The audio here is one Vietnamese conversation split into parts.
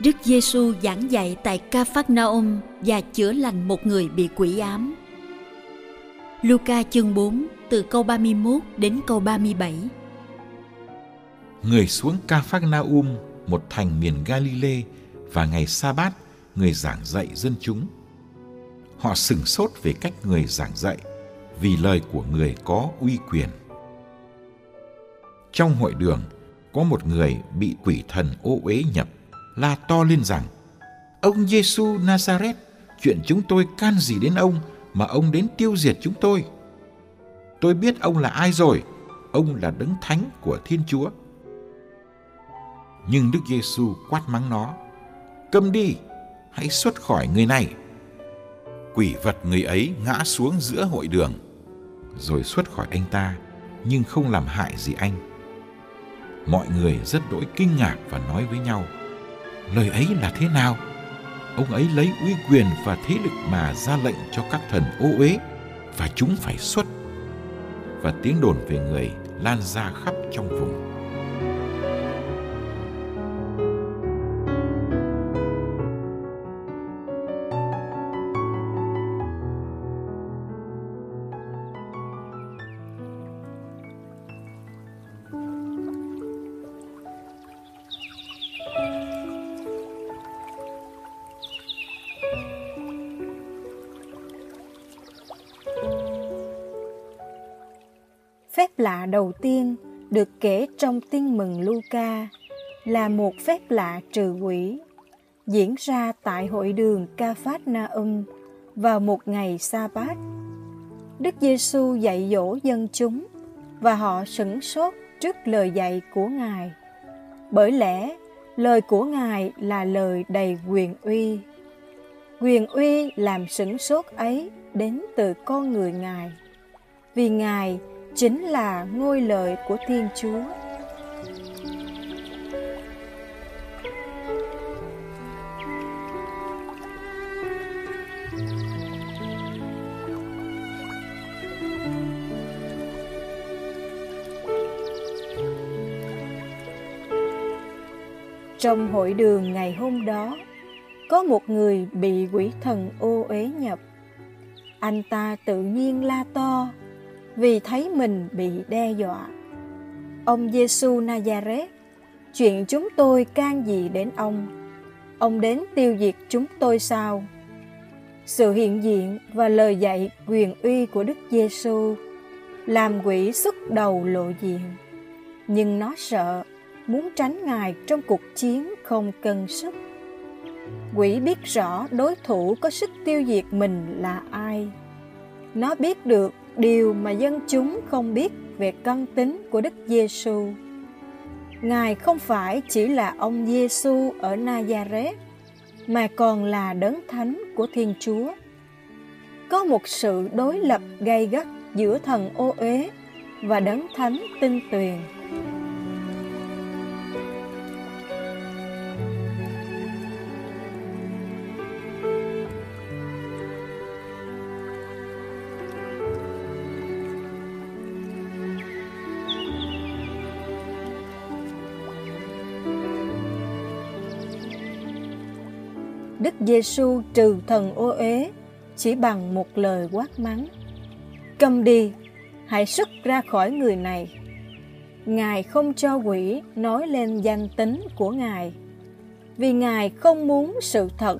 Đức Giêsu giảng dạy tại Ca Phác Naum và chữa lành một người bị quỷ ám. Luca chương 4 từ câu 31 đến câu 37. Người xuống Ca Phác Naum, một thành miền Galilee và ngày sa bát người giảng dạy dân chúng. Họ sừng sốt về cách người giảng dạy vì lời của người có uy quyền. Trong hội đường có một người bị quỷ thần ô uế nhập la to lên rằng Ông Giêsu Nazareth, chuyện chúng tôi can gì đến ông mà ông đến tiêu diệt chúng tôi? Tôi biết ông là ai rồi, ông là đấng thánh của Thiên Chúa. Nhưng Đức Giêsu quát mắng nó, câm đi, hãy xuất khỏi người này. Quỷ vật người ấy ngã xuống giữa hội đường, rồi xuất khỏi anh ta, nhưng không làm hại gì anh. Mọi người rất đỗi kinh ngạc và nói với nhau – lời ấy là thế nào? Ông ấy lấy uy quyền và thế lực mà ra lệnh cho các thần ô uế và chúng phải xuất. Và tiếng đồn về người lan ra khắp trong vùng. Phép lạ đầu tiên được kể trong tin mừng Luca là một phép lạ trừ quỷ, diễn ra tại hội đường Ca Phát Na Um vào một ngày sa bát. Đức Giêsu dạy dỗ dân chúng và họ sửng sốt trước lời dạy của Ngài. Bởi lẽ, lời của Ngài là lời đầy quyền uy. Quyền uy làm sửng sốt ấy đến từ con người Ngài. Vì Ngài chính là ngôi lời của Thiên Chúa. Trong hội đường ngày hôm đó, có một người bị quỷ thần ô uế nhập. Anh ta tự nhiên la to vì thấy mình bị đe dọa. Ông Giêsu Nazareth, chuyện chúng tôi can gì đến ông? Ông đến tiêu diệt chúng tôi sao? Sự hiện diện và lời dạy quyền uy của Đức Giêsu làm quỷ xuất đầu lộ diện, nhưng nó sợ muốn tránh ngài trong cuộc chiến không cân sức. Quỷ biết rõ đối thủ có sức tiêu diệt mình là ai. Nó biết được điều mà dân chúng không biết về căn tính của Đức Giêsu. Ngài không phải chỉ là ông Giêsu ở Nazareth, mà còn là đấng thánh của Thiên Chúa. Có một sự đối lập gay gắt giữa thần ô uế và đấng thánh tinh tuyền. Đức Giêsu trừ thần ô uế chỉ bằng một lời quát mắng. Cầm đi, hãy xuất ra khỏi người này. Ngài không cho quỷ nói lên danh tính của Ngài, vì Ngài không muốn sự thật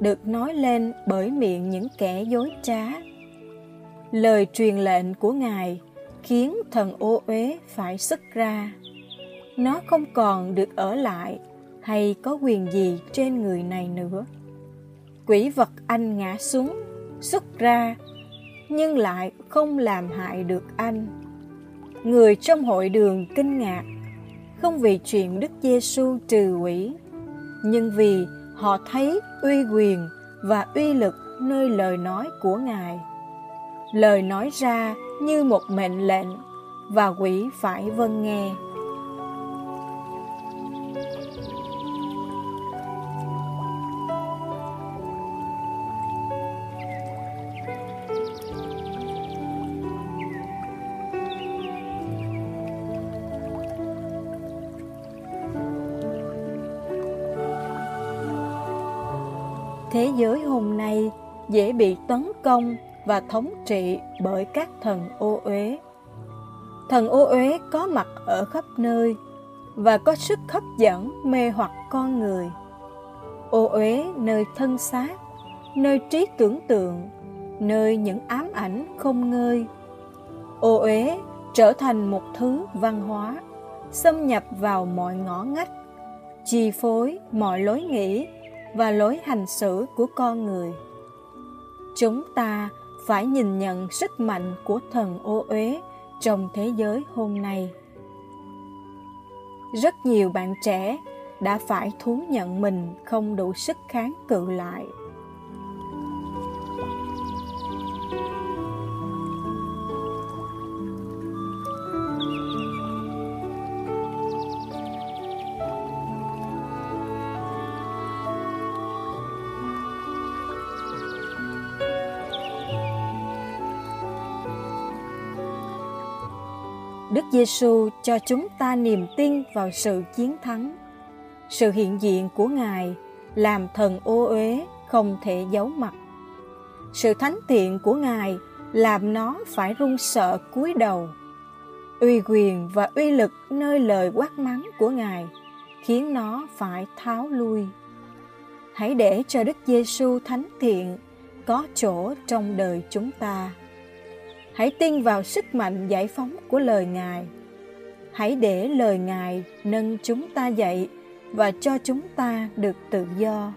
được nói lên bởi miệng những kẻ dối trá. Lời truyền lệnh của Ngài khiến thần ô uế phải xuất ra. Nó không còn được ở lại hay có quyền gì trên người này nữa. Quỷ vật anh ngã xuống, xuất ra, nhưng lại không làm hại được anh. Người trong hội đường kinh ngạc, không vì chuyện Đức Giêsu trừ quỷ, nhưng vì họ thấy uy quyền và uy lực nơi lời nói của Ngài. Lời nói ra như một mệnh lệnh và quỷ phải vâng nghe. Bị tấn công và thống trị bởi các thần ô uế. Thần ô uế có mặt ở khắp nơi và có sức hấp dẫn mê hoặc con người. Ô uế nơi thân xác, nơi trí tưởng tượng, nơi những ám ảnh không ngơi. Ô uế trở thành một thứ văn hóa, xâm nhập vào mọi ngõ ngách, chi phối mọi lối nghĩ và lối hành xử của con người chúng ta phải nhìn nhận sức mạnh của thần ô uế trong thế giới hôm nay. Rất nhiều bạn trẻ đã phải thú nhận mình không đủ sức kháng cự lại. Đức Giêsu cho chúng ta niềm tin vào sự chiến thắng. Sự hiện diện của Ngài làm thần ô uế không thể giấu mặt. Sự thánh thiện của Ngài làm nó phải run sợ cúi đầu. Uy quyền và uy lực nơi lời quát mắng của Ngài khiến nó phải tháo lui. Hãy để cho Đức Giêsu thánh thiện có chỗ trong đời chúng ta. Hãy tin vào sức mạnh giải phóng của lời Ngài. Hãy để lời Ngài nâng chúng ta dậy và cho chúng ta được tự do.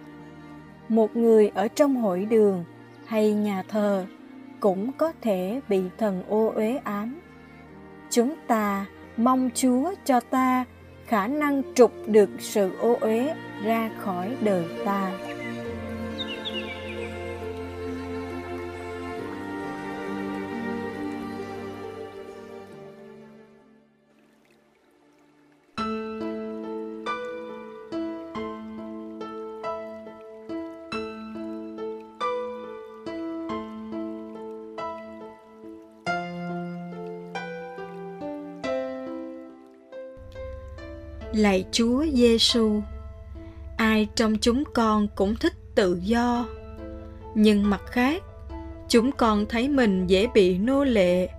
Một người ở trong hội đường hay nhà thờ cũng có thể bị thần ô uế ám. Chúng ta mong Chúa cho ta khả năng trục được sự ô uế ra khỏi đời ta. Lạy Chúa Giêsu, ai trong chúng con cũng thích tự do, nhưng mặt khác, chúng con thấy mình dễ bị nô lệ,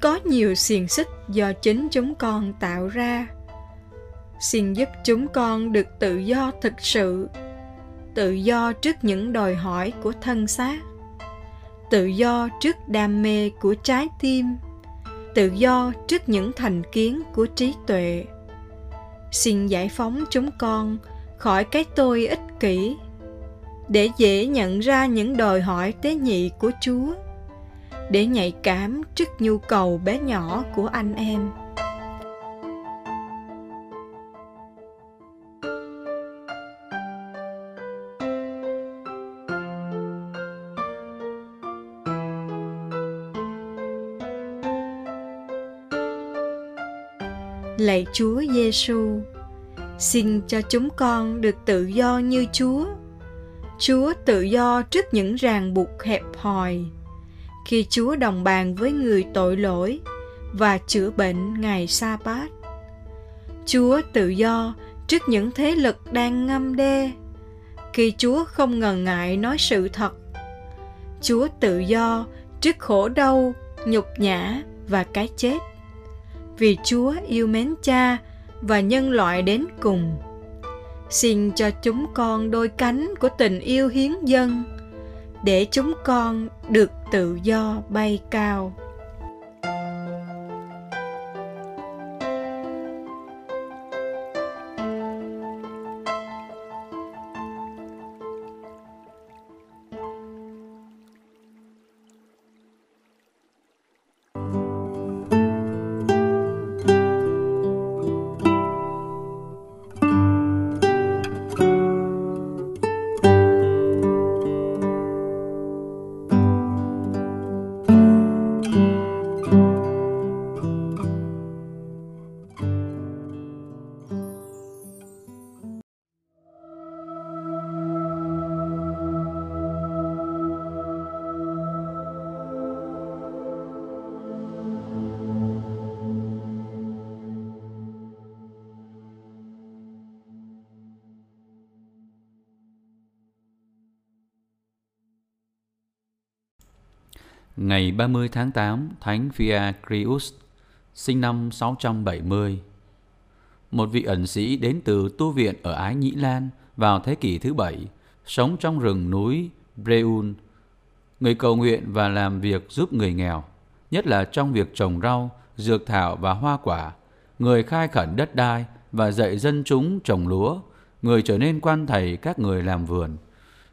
có nhiều xiềng xích do chính chúng con tạo ra. Xin giúp chúng con được tự do thực sự, tự do trước những đòi hỏi của thân xác, tự do trước đam mê của trái tim, tự do trước những thành kiến của trí tuệ xin giải phóng chúng con khỏi cái tôi ích kỷ, để dễ nhận ra những đòi hỏi tế nhị của chúa, để nhạy cảm trước nhu cầu bé nhỏ của anh em. Lạy Chúa Giêsu, xin cho chúng con được tự do như Chúa. Chúa tự do trước những ràng buộc hẹp hòi. Khi Chúa đồng bàn với người tội lỗi và chữa bệnh ngày sa bát. Chúa tự do trước những thế lực đang ngâm đe. khi Chúa không ngần ngại nói sự thật. Chúa tự do trước khổ đau, nhục nhã và cái chết. Vì Chúa yêu mến Cha và nhân loại đến cùng. Xin cho chúng con đôi cánh của tình yêu hiến dân để chúng con được tự do bay cao. Ngày 30 tháng 8, Thánh Fiacrius, sinh năm 670. Một vị ẩn sĩ đến từ tu viện ở Ái Nhĩ Lan vào thế kỷ thứ bảy, sống trong rừng núi Breun. Người cầu nguyện và làm việc giúp người nghèo, nhất là trong việc trồng rau, dược thảo và hoa quả. Người khai khẩn đất đai và dạy dân chúng trồng lúa. Người trở nên quan thầy các người làm vườn.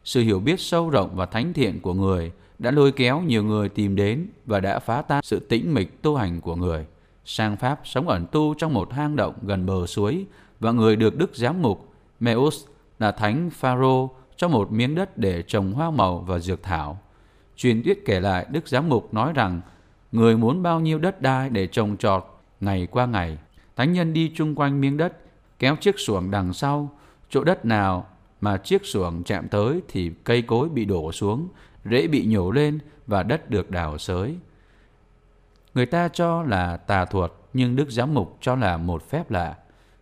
Sự hiểu biết sâu rộng và thánh thiện của người – đã lôi kéo nhiều người tìm đến và đã phá tan sự tĩnh mịch tu hành của người. Sang Pháp sống ẩn tu trong một hang động gần bờ suối và người được Đức Giám mục Meus là thánh Pharaoh cho một miếng đất để trồng hoa màu và dược thảo. Truyền thuyết kể lại Đức Giám mục nói rằng người muốn bao nhiêu đất đai để trồng trọt ngày qua ngày. Thánh nhân đi chung quanh miếng đất, kéo chiếc xuồng đằng sau, chỗ đất nào mà chiếc xuồng chạm tới thì cây cối bị đổ xuống rễ bị nhổ lên và đất được đào xới. Người ta cho là tà thuật, nhưng Đức Giám Mục cho là một phép lạ.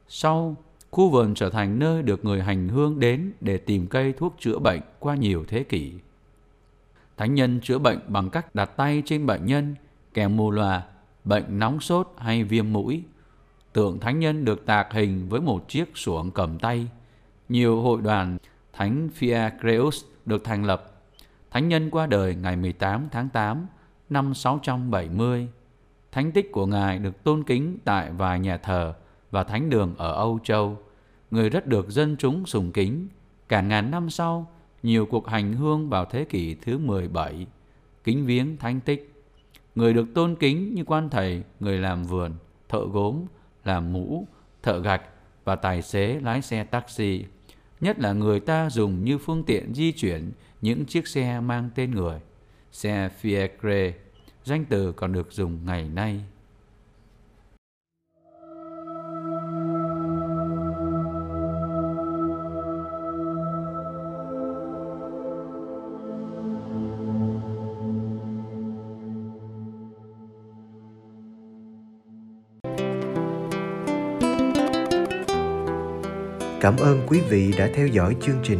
Sau, khu vườn trở thành nơi được người hành hương đến để tìm cây thuốc chữa bệnh qua nhiều thế kỷ. Thánh nhân chữa bệnh bằng cách đặt tay trên bệnh nhân, kèm mù loà, bệnh nóng sốt hay viêm mũi. Tượng thánh nhân được tạc hình với một chiếc xuồng cầm tay. Nhiều hội đoàn Thánh Fiacreus được thành lập Thánh nhân qua đời ngày 18 tháng 8 năm 670. Thánh tích của Ngài được tôn kính tại vài nhà thờ và thánh đường ở Âu Châu. Người rất được dân chúng sùng kính. Cả ngàn năm sau, nhiều cuộc hành hương vào thế kỷ thứ 17, kính viếng thánh tích. Người được tôn kính như quan thầy, người làm vườn, thợ gốm, làm mũ, thợ gạch và tài xế lái xe taxi. Nhất là người ta dùng như phương tiện di chuyển những chiếc xe mang tên người. Xe Fiacre, danh từ còn được dùng ngày nay. Cảm ơn quý vị đã theo dõi chương trình